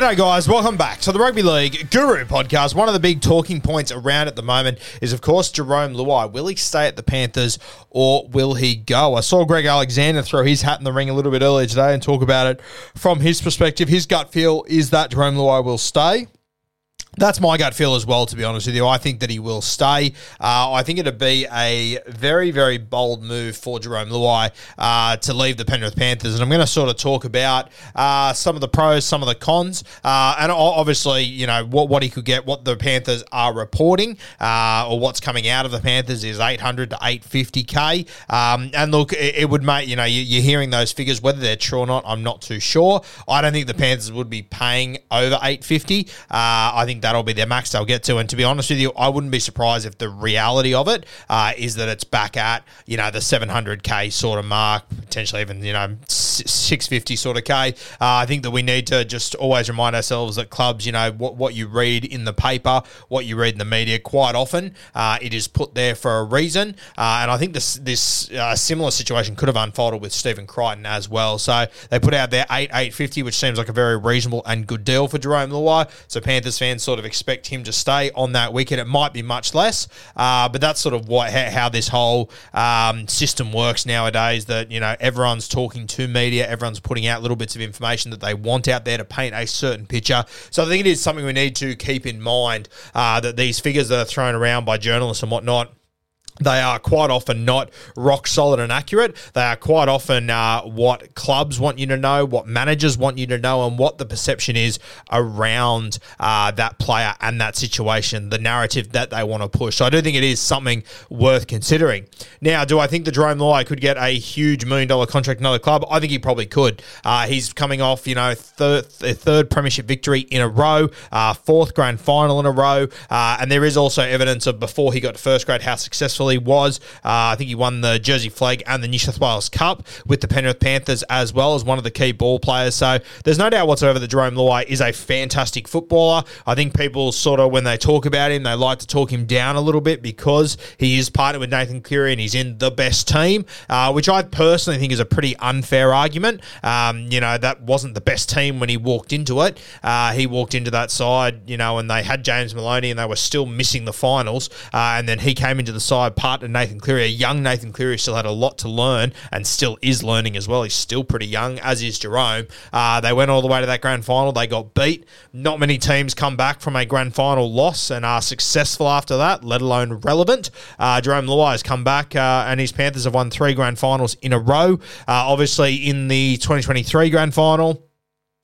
G'day, guys. Welcome back. So, the Rugby League Guru podcast, one of the big talking points around at the moment is, of course, Jarome Luai. Will he stay at the Panthers or will he go? I saw Greg Alexander throw his hat in the ring a little bit earlier today and talk about it from his perspective. His gut feel is that Jarome Luai will stay. That's my gut feel as well, to be honest with you. I think that he will stay. Uh, I think it'd be a very, very bold move for Jarome Luai uh, to leave the Penrith Panthers. And I'm going to sort of talk about uh, some of the pros, some of the cons, uh, and obviously, you know, what, what he could get, what the Panthers are reporting, uh, or what's coming out of the Panthers is 800 to 850K. Um, and look, it, it would make, you know, you, you're hearing those figures, whether they're true or not, I'm not too sure. I don't think the Panthers would be paying over 850. Uh, I think that'll be their max they'll get to. And to be honest with you, I wouldn't be surprised if the reality of it uh, is that it's back at you know the 700k sort of mark, potentially even you know 650 sort of k. Uh, I think that we need to just always remind ourselves that clubs, you know, what what you read in the paper, what you read in the media, quite often uh, it is put there for a reason. Uh, and I think this this uh, similar situation could have unfolded with Stephen Crichton as well. So they put out their eight 850, which seems like a very reasonable and good deal for Jarome Luai. So Panthers fans sort of expect him to stay on that weekend. It might be much less, uh, but that's sort of what how, how this whole um, system works nowadays. That you know everyone's talking to media, everyone's putting out little bits of information that they want out there to paint a certain picture. So I think it is something we need to keep in mind uh, that these figures that are thrown around by journalists and whatnot they are quite often not rock solid and accurate. They are quite often uh, what clubs want you to know, what managers want you to know, and what the perception is around uh, that player and that situation, the narrative that they want to push. So I do think it is something worth considering. Now, do I think the Jarome Luai could get a huge million dollar contract another club? I think he probably could. Uh, he's coming off, you know, third, third premiership victory in a row, uh, fourth grand final in a row, uh, and there is also evidence of before he got to first grade how successful was. Uh, I think he won the Jersey Flag and the New South Wales Cup with the Penrith Panthers as well as one of the key ball players. So there's no doubt whatsoever that Jarome Luai is a fantastic footballer. I think people sort of, when they talk about him, they like to talk him down a little bit because he is partnered with Nathan Cleary and he's in the best team, uh, which I personally think is a pretty unfair argument. Um, you know, that wasn't the best team when he walked into it. Uh, he walked into that side, you know, and they had James Maloney and they were still missing the finals. Uh, and then he came into the side partner Nathan Cleary. A young Nathan Cleary still had a lot to learn and still is learning as well. He's still pretty young, as is Jarome. Uh, they went all the way to that grand final. They got beat. Not many teams come back from a grand final loss and are successful after that, let alone relevant. Uh, Jarome Luai has come back uh, and his Panthers have won three grand finals in a row. Uh, obviously, in the 2023 grand final,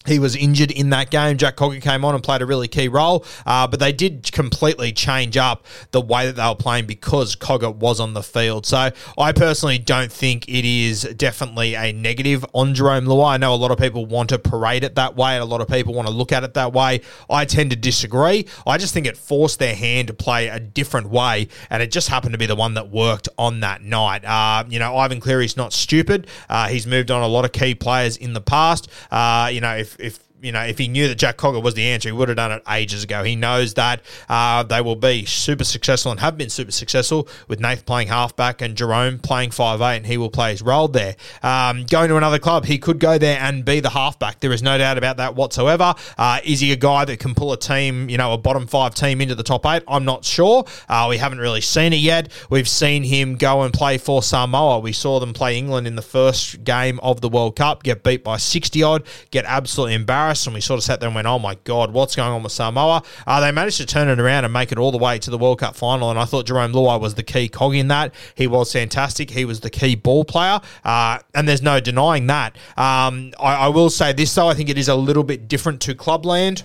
He was injured in that game. Jack Cogger came on and played a really key role, uh, but they did completely change up the way that they were playing because Cogger was on the field. So I personally don't think it is definitely a negative on Jarome Luai. I know a lot of people want to parade it that way, and a lot of people want to look at it that way. I tend to disagree. I just think it forced their hand to play a different way, and it just happened to be the one that worked on that night. Uh, you know, Ivan Cleary's not stupid. Uh, he's moved on a lot of key players in the past. Uh, you know, if if you know, if he knew that Jack Cogger was the answer, he would have done it ages ago. He knows that uh, they will be super successful and have been super successful with Nath playing halfback and Jarome playing five eight, and he will play his role there. Um, going to another club, he could go there and be the halfback. There is no doubt about that whatsoever. Uh, is he a guy that can pull a team, you know, a bottom five team into the top eight? I'm not sure. Uh, we haven't really seen it yet. We've seen him go and play for Samoa. We saw them play England in the first game of the World Cup, get beat by 60 odd, get absolutely embarrassed and we sort of sat there and went, "Oh my god, what's going on with Samoa?" Uh, they managed to turn it around and make it all the way to the World Cup final, and I thought Jarome Luai was the key cog in that. He was fantastic. He was the key ball player, uh, and there's no denying that. Um, I, I will say this though, I think it is a little bit different to Clubland.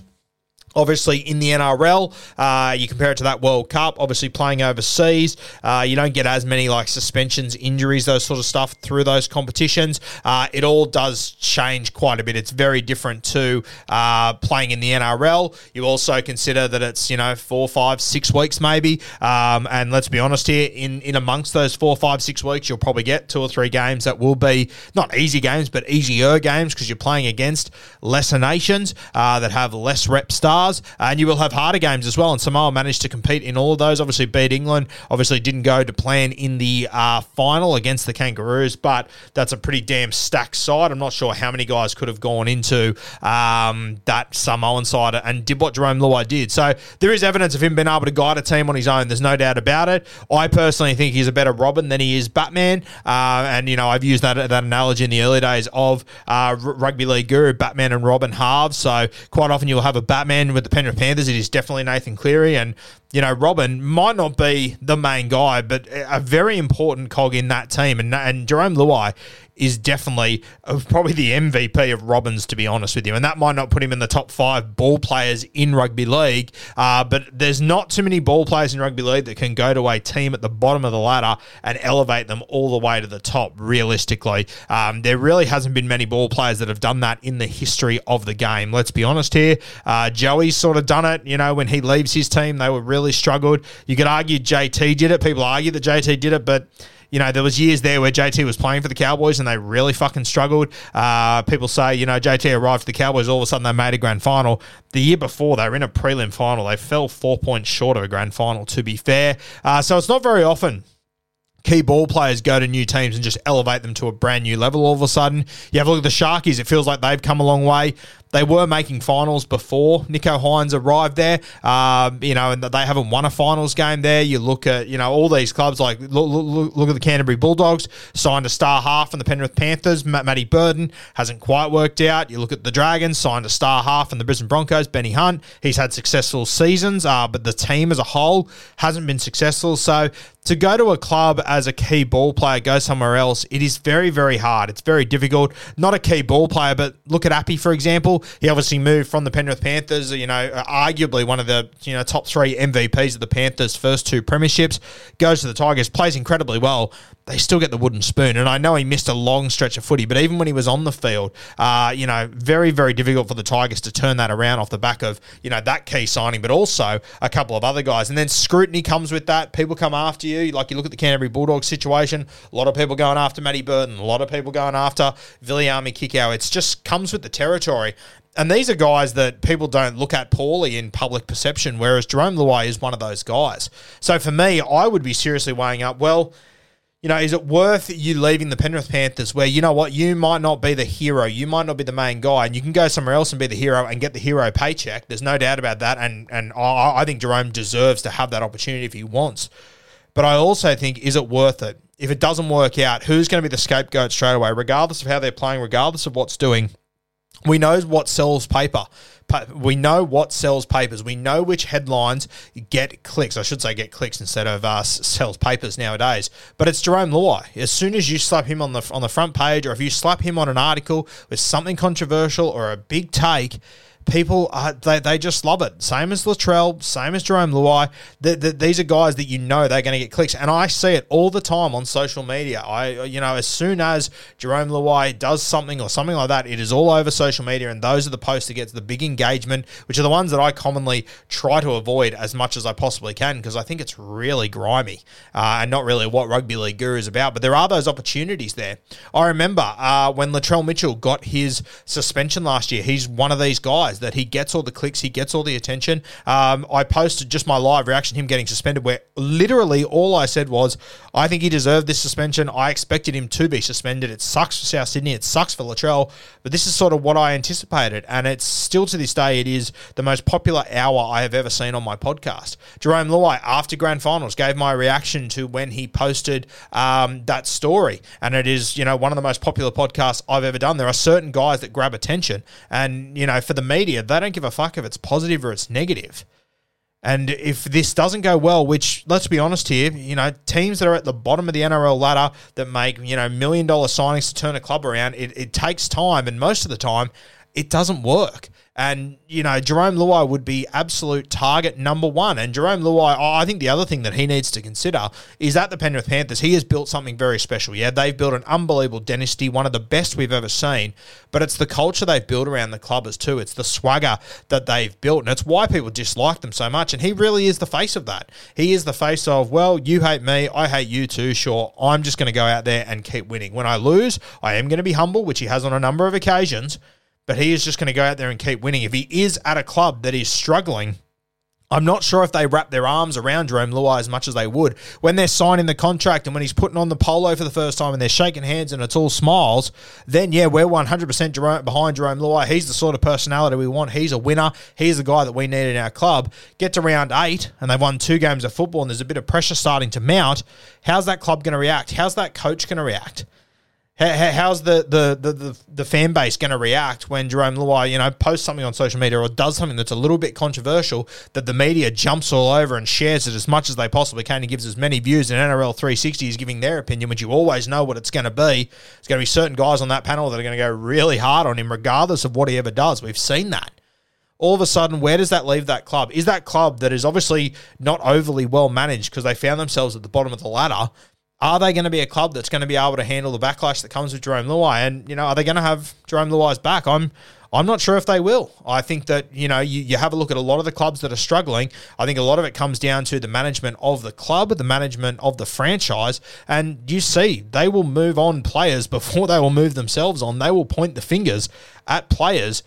Obviously, in the NRL, uh, you compare it to that World Cup. Obviously, playing overseas, uh, you don't get as many like suspensions, injuries, those sort of stuff through those competitions. Uh, it all does change quite a bit. It's very different to uh, playing in the NRL. You also consider that it's you know four, five, six weeks maybe. Um, and let's be honest here, in in amongst those four, five, six weeks, you'll probably get two or three games that will be not easy games, but easier games because you're playing against lesser nations uh, that have less rep stars stars, and you will have harder games as well. And Samoa managed to compete in all of those. Obviously, beat England. Obviously, didn't go to plan in the uh, final against the Kangaroos, but that's a pretty damn stacked side. I'm not sure how many guys could have gone into um, that Samoan side and did what Jarome Luai did. So there is evidence of him being able to guide a team on his own. There's no doubt about it. I personally think he's a better Robin than he is Batman, uh, and you know I've used that that analogy in the early days of uh, rugby league guru Batman and Robin halves. So quite often you'll have a Batman with the Penrith Panthers, it is definitely Nathan Cleary. And you know, Robin might not be the main guy, but a very important cog in that team. And, and Jarome Luai is definitely uh, probably the MVP of Robins, to be honest with you. And that might not put him in the top five ball players in rugby league, uh, but there's not too many ball players in rugby league that can go to a team at the bottom of the ladder and elevate them all the way to the top, realistically. Um, there really hasn't been many ball players that have done that in the history of the game. Let's be honest here. Uh, Joey's sort of done it, you know, when he leaves his team, they were really struggled. You could argue JT did it. People argue that JT did it, but you know, there was years there where JT was playing for the Cowboys and they really fucking struggled. Uh, people say, you know, JT arrived for the Cowboys, all of a sudden they made a grand final. The year before, they were in a prelim final. They fell four points short of a grand final, to be fair. Uh, so it's not very often key ball players go to new teams and just elevate them to a brand new level all of a sudden. You have a look at the Sharkies, it feels like they've come a long way. They were making finals before Nicho Hynes arrived there, um, you know, and they haven't won a finals game there. You look at, you know, all these clubs like look, look, look at the Canterbury Bulldogs, signed a star half from the Penrith Panthers, Matty Burton, hasn't quite worked out. You look at the Dragons, signed a star half from the Brisbane Broncos, Benny Hunt. He's had successful seasons, uh, but the team as a whole hasn't been successful. So to go to a club as a key ball player, go somewhere else, it is very, very hard. It's very difficult. Not a key ball player, but look at Appy, for example. He obviously moved from the Penrith Panthers, you know, uh, arguably one of the, you know, top three MVPs of the Panthers' first two premierships, goes to the Tigers, plays incredibly well. They still get the wooden spoon. And I know he missed a long stretch of footy, but even when he was on the field, uh, you know, very, very difficult for the Tigers to turn that around off the back of, you know, that key signing, but also a couple of other guys. And then scrutiny comes with that. People come after you. Like you look at the Canterbury Bulldogs situation, a lot of people going after Matty Burton, a lot of people going after Viliami Kikau. It just comes with the territory. And these are guys that people don't look at poorly in public perception, whereas Jarome Luai is one of those guys. So for me, I would be seriously weighing up, well, you know, is it worth you leaving the Penrith Panthers where, you know what, you might not be the hero, you might not be the main guy, and you can go somewhere else and be the hero and get the hero paycheck. There's no doubt about that. And and I, I think Jarome deserves to have that opportunity if he wants. But I also think, is it worth it? If it doesn't work out, who's going to be the scapegoat straight away, regardless of how they're playing, regardless of what's doing? We know what sells paper. Pa- We know what sells papers. We know which headlines get clicks. I should say get clicks instead of uh, sells papers nowadays. But it's Jarome Luai. As soon as you slap him on the on the front page, or if you slap him on an article with something controversial or a big take, people uh, they, they just love it. Same as Latrell, same as Jarome Luai. The, the, these are guys that you know they're going to get clicks, and I see it all the time on social media. I you know as soon as Jarome Luai does something or something like that, it is all over social media, and those are the posts that gets the big engagement, which are the ones that I commonly try to avoid as much as I possibly can because I think it's really grimy uh, and not really what rugby league guru is about. But there are those opportunities there. I remember uh, when Latrell Mitchell got his suspension last year. He's one of these guys that he gets all the clicks, he gets all the attention. Um, I posted just my live reaction, him getting suspended, where literally all I said was, I think he deserved this suspension. I expected him to be suspended. It sucks for South Sydney. It sucks for Latrell, but this is sort of what I anticipated. And it's still to this day, it is the most popular hour I have ever seen on my podcast. Jarome Luai, after grand finals, gave my reaction to when he posted um, that story. And it is, you know, one of the most popular podcasts I've ever done. There are certain guys that grab attention. And, you know, for the media, they don't give a fuck if it's positive or it's negative. And if this doesn't go well, which let's be honest here, you know, teams that are at the bottom of the NRL ladder that make, you know, million dollar signings to turn a club around, it, it takes time. And most of the time, it doesn't work. And, you know, Jarome Luai would be absolute target number one. And Jarome Luai, I think the other thing that he needs to consider is that the Penrith Panthers, he has built something very special. Yeah, they've built an unbelievable dynasty, one of the best we've ever seen. But it's the culture they've built around the club as too. It's the swagger that they've built. And it's why people dislike them so much. And he really is the face of that. He is the face of, well, you hate me, I hate you too. Sure, I'm just going to go out there and keep winning. When I lose, I am going to be humble, which he has on a number of occasions but he is just going to go out there and keep winning. If he is at a club that is struggling, I'm not sure if they wrap their arms around Jarome Luai as much as they would. When they're signing the contract and when he's putting on the polo for the first time and they're shaking hands and it's all smiles, then yeah, we're 100% Jarome, behind Jarome Luai. He's the sort of personality we want. He's a winner. He's the guy that we need in our club. Get to round eight and they've won two games of football and there's a bit of pressure starting to mount. How's that club going to react? How's that coach going to react? How- how- How's the the, the, the, the fan base going to react when Jarome Luai, you know, posts something on social media or does something that's a little bit controversial that the media jumps all over and shares it as much as they possibly can and gives as many views and NRL 360 is giving their opinion, which you always know what it's going to be. There's going to be certain guys on that panel that are going to go really hard on him regardless of what he ever does. We've seen that all of a sudden, where does that leave that club? Is that club that is obviously not overly well managed because they found themselves at the bottom of the ladder? Are they going to be a club that's going to be able to handle the backlash that comes with Jarome Luai? And you know, are they going to have Jarome Luai's back? I'm I'm not sure if they will. I think that, you know, you, you have a look at a lot of the clubs that are struggling. I think a lot of it comes down to the management of the club, the management of the franchise. And you see, they will move on players before they will move themselves on. They will point the fingers at players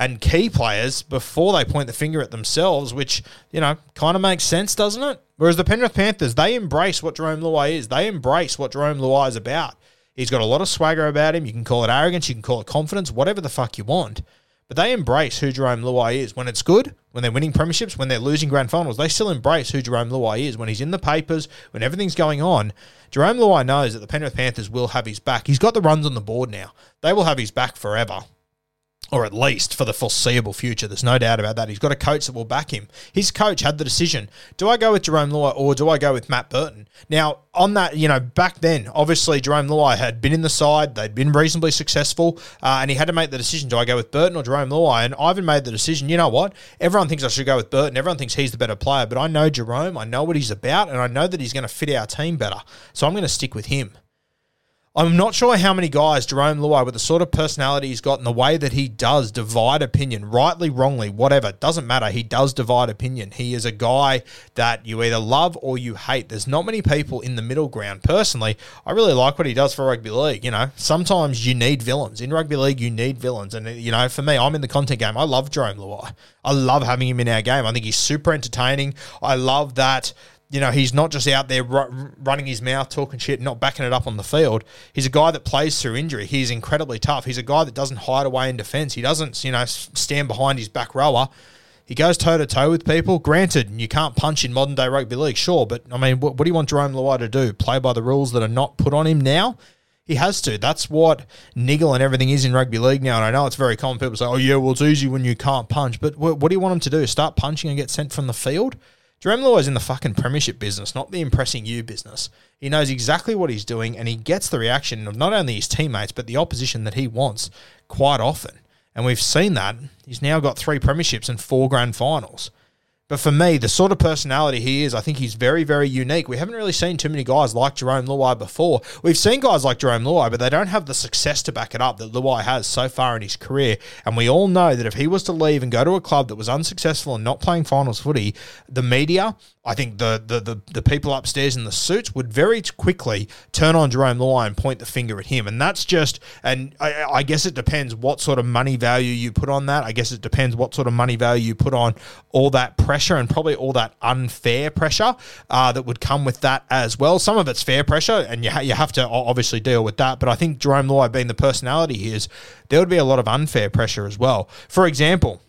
and key players before they point the finger at themselves, which, you know, kind of makes sense, doesn't it? Whereas the Penrith Panthers, they embrace what Jarome Luai is. They embrace what Jarome Luai is about. He's got a lot of swagger about him. You can call it arrogance, you can call it confidence, whatever the fuck you want. But they embrace who Jarome Luai is. When it's good, when they're winning premierships, when they're losing grand finals, they still embrace who Jarome Luai is. When he's in the papers, when everything's going on, Jarome Luai knows that the Penrith Panthers will have his back. He's got the runs on the board now. They will have his back forever or at least for the foreseeable future. There's no doubt about that. He's got a coach that will back him. His coach had the decision: do I go with Jarome Luai or do I go with Matt Burton? Now, on that, you know, back then, obviously Jarome Luai had been in the side; they'd been reasonably successful, uh, and he had to make the decision: do I go with Burton or Jarome Luai? And Ivan made the decision. You know what? Everyone thinks I should go with Burton. Everyone thinks he's the better player, but I know Jarome. I know what he's about, and I know that he's going to fit our team better. So I'm going to stick with him. I'm not sure how many guys Jarome Luai, with the sort of personality he's got and the way that he does divide opinion, rightly, wrongly, whatever, doesn't matter. He does divide opinion. He is a guy that you either love or you hate. There's not many people in the middle ground. Personally, I really like what he does for rugby league. You know, sometimes you need villains. In rugby league, you need villains. And, you know, for me, I'm in the content game. I love Jarome Luai. I love having him in our game. I think he's super entertaining. I love that you know, he's not just out there ru- running his mouth, talking shit, not backing it up on the field. He's a guy that plays through injury. He's incredibly tough. He's a guy that doesn't hide away in defence. He doesn't, you know, stand behind his back rower. He goes toe to toe with people. Granted, you can't punch in modern day rugby league, sure, but I mean, what, what do you want Jarome Luai to do? Play by the rules that are not put on him now? He has to. That's what niggle and everything is in rugby league now. And I know it's very common. People say, oh, yeah, well, it's easy when you can't punch. But what do you want him to do? Start punching and get sent from the field? Jarome Luai is in the fucking premiership business, not the impressing you business. He knows exactly what he's doing and he gets the reaction of not only his teammates, but the opposition that he wants quite often. And we've seen that. He's now got three premierships and four grand finals. But for me, the sort of personality he is, I think he's very, very unique. We haven't really seen too many guys like Jarome Luai before. We've seen guys like Jarome Luai, but they don't have the success to back it up that Luai has so far in his career. And we all know that if he was to leave and go to a club that was unsuccessful and not playing finals footy, the media I think the, the the the people upstairs in the suits would very quickly turn on Jarome Luai and point the finger at him, and that's just. And I, I, guess it depends what sort of money value you put on that. I guess it depends what sort of money value you put on all that pressure and probably all that unfair pressure uh, that would come with that as well. Some of it's fair pressure, and you ha- you have to obviously deal with that. But I think Jarome Luai, being the personality he is, there would be a lot of unfair pressure as well. For example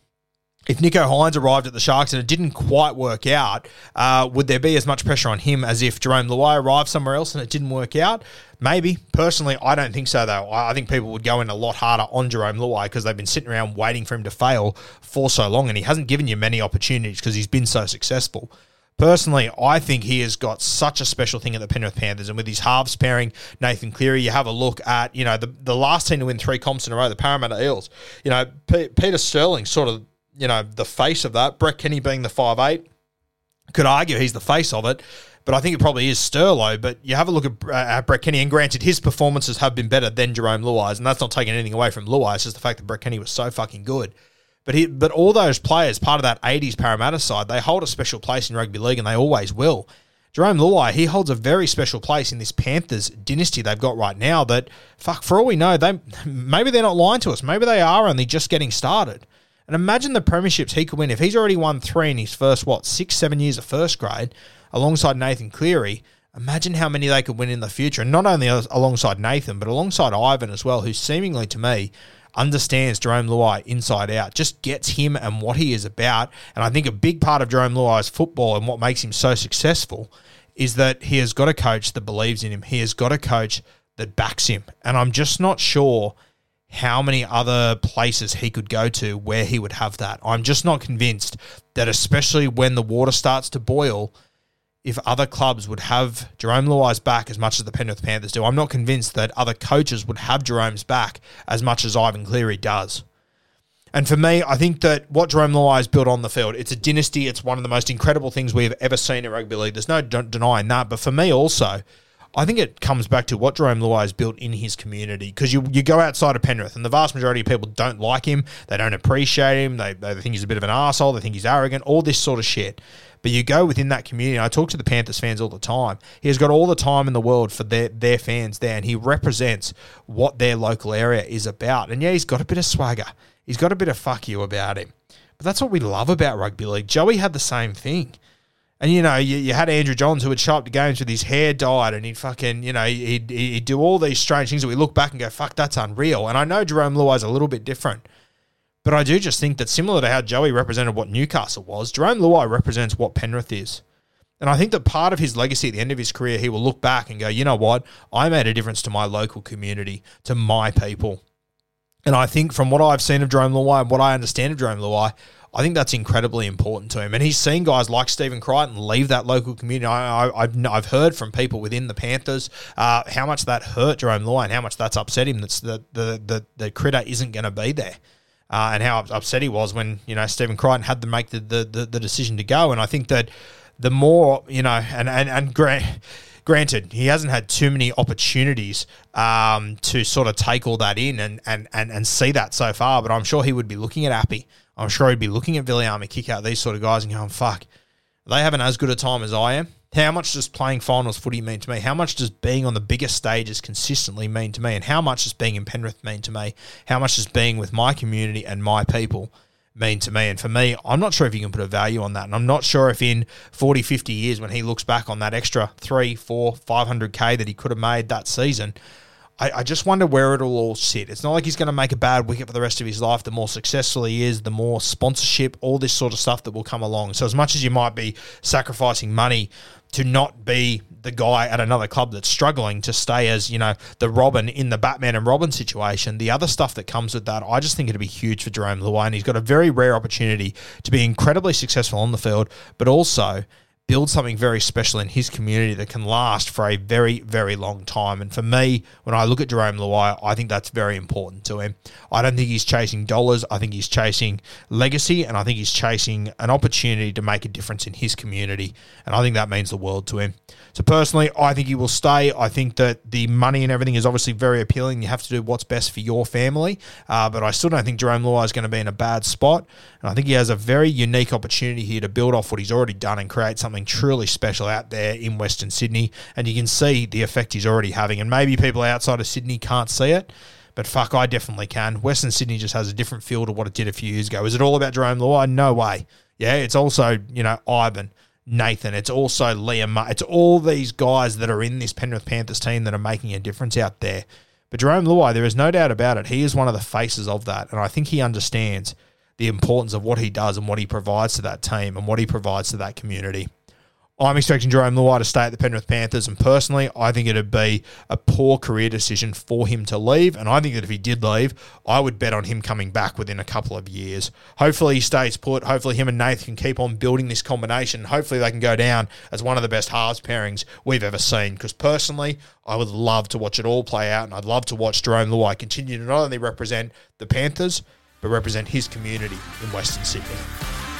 if Nicho Hynes arrived at the Sharks and it didn't quite work out, uh, would there be as much pressure on him as if Jarome Luai arrived somewhere else and it didn't work out? Maybe. Personally, I don't think so, though. I think people would go in a lot harder on Jarome Luai because they've been sitting around waiting for him to fail for so long and he hasn't given you many opportunities because he's been so successful. Personally, I think he has got such a special thing at the Penrith Panthers, and with his halves pairing Nathan Cleary, you have a look at you know the the last team to win three comps in a row, the Parramatta Eels. You know P- Peter Sterling sort of you know, the face of that. Brett Kenny being the five eight, could argue he's the face of it. But I think it probably is Sterlo. But you have a look at, uh, at Brett Kenny, and granted, his performances have been better than Jarome Luai's, and that's not taking anything away from Luai. It's just the fact that Brett Kenny was so fucking good. But he, but all those players, part of that '80s Parramatta side, they hold a special place in rugby league, and they always will. Jarome Luai, he holds a very special place in this Panthers dynasty they've got right now. That fuck, for all we know, they maybe they're not lying to us. Maybe they are only just getting started. And imagine the premierships he could win if he's already won three in his first, what, six, seven years of first grade alongside Nathan Cleary. Imagine how many they could win in the future. And not only alongside Nathan, but alongside Ivan as well, who seemingly to me understands Jarome Luai inside out, just gets him and what he is about. And I think a big part of Jarome Luai's football and what makes him so successful is that he has got a coach that believes in him. He has got a coach that backs him. And I'm just not sure – how many other places he could go to where he would have that. I'm just not convinced that, especially when the water starts to boil, if other clubs would have Jarome Luai's back as much as the Penrith Panthers do. I'm not convinced that other coaches would have Jarome's back as much as Ivan Cleary does. And for me, I think that what Jarome Luai has built on the field, it's a dynasty. It's one of the most incredible things we've ever seen in rugby league. There's no denying that. But for me also, I think it comes back to what Jarome Luai has built in his community because you, you go outside of Penrith and the vast majority of people don't like him. They don't appreciate him. They, they think he's a bit of an asshole. They think he's arrogant, all this sort of shit. But you go within that community. I talk to the Panthers fans all the time. He has got all the time in the world for their, their fans there, and he represents what their local area is about. And yeah, he's got a bit of swagger. He's got a bit of fuck you about him. But that's what we love about rugby league. Joey had the same thing. And you know, you, you had Andrew Johns who would show up to games with his hair dyed, and he'd fucking, you know, he'd, he'd do all these strange things that we look back and go, "Fuck, that's unreal." And I know Jarome Luai's a little bit different, but I do just think that similar to how Joey represented what Newcastle was, Jarome Luai represents what Penrith is. And I think that part of his legacy at the end of his career, he will look back and go, you know what? I made a difference to my local community, to my people. And I think from what I've seen of Jarome Luai and what I understand of Jarome Luai, I think that's incredibly important to him. And he's seen guys like Stephen Crichton leave that local community. I, have I've heard from people within the Panthers uh, how much that hurt Jarome Luai and how much that's upset him. That's the, the, the, the Critta isn't going to be there. Uh, and how upset he was when, you know, Stephen Crichton had to make the, the, the, the decision to go. And I think that the more, you know, and, and, and Grant granted, he hasn't had too many opportunities um, to sort of take all that in and, and, and, and see that so far, but I'm sure he would be looking at Appy I'm sure he'd be looking at Viliami, Kikau these sort of guys and going, fuck, they having as good a time as I am. How much does playing finals footy mean to me? How much does being on the biggest stages consistently mean to me? And how much does being in Penrith mean to me? How much does being with my community and my people mean to me? And for me, I'm not sure if you can put a value on that. And I'm not sure if in 40, 50 years, when he looks back on that extra three, four, 500K that he could have made that season, I, I just wonder where it'll all sit. It's not like he's going to make a bad wicket for the rest of his life. The more successful he is, the more sponsorship, all this sort of stuff that will come along. So, as much as you might be sacrificing money to not be the guy at another club that's struggling to stay as, you know, the Robin in the Batman and Robin situation, the other stuff that comes with that, I just think it'd be huge for Jarome Luai. And he's got a very rare opportunity to be incredibly successful on the field, but also build something very special in his community that can last for a very, very long time. And for me, when I look at Jarome Luai, I think that's very important to him. I don't think he's chasing dollars. I think he's chasing legacy, and I think he's chasing an opportunity to make a difference in his community. And I think that means the world to him. So personally, I think he will stay. I think that the money and everything is obviously very appealing. You have to do what's best for your family, uh, but I still don't think Jarome Luai is going to be in a bad spot. And I think he has a very unique opportunity here to build off what he's already done and create something truly special out there in Western Sydney. And you can see the effect he's already having. And maybe people outside of Sydney can't see it. But fuck, I definitely can. Western Sydney just has a different feel to what it did a few years ago. Is it all about Jarome Luai? No way. Yeah, it's also, you know, Ivan. Nathan. It's also Liam. It's all these guys that are in this Penrith Panthers team that are making a difference out there. But Jarome Luai, there is no doubt about it. He is one of the faces of that. And I think he understands the importance of what he does and what he provides to that team and what he provides to that community. I'm expecting Jarome Luai to stay at the Penrith Panthers, and personally, I think it'd be a poor career decision for him to leave. And I think that if he did leave, I would bet on him coming back within a couple of years. Hopefully, he stays put. Hopefully, him and Nath can keep on building this combination. Hopefully, they can go down as one of the best halves pairings we've ever seen. Because personally, I would love to watch it all play out, and I'd love to watch Jarome Luai continue to not only represent the Panthers, but represent his community in Western Sydney.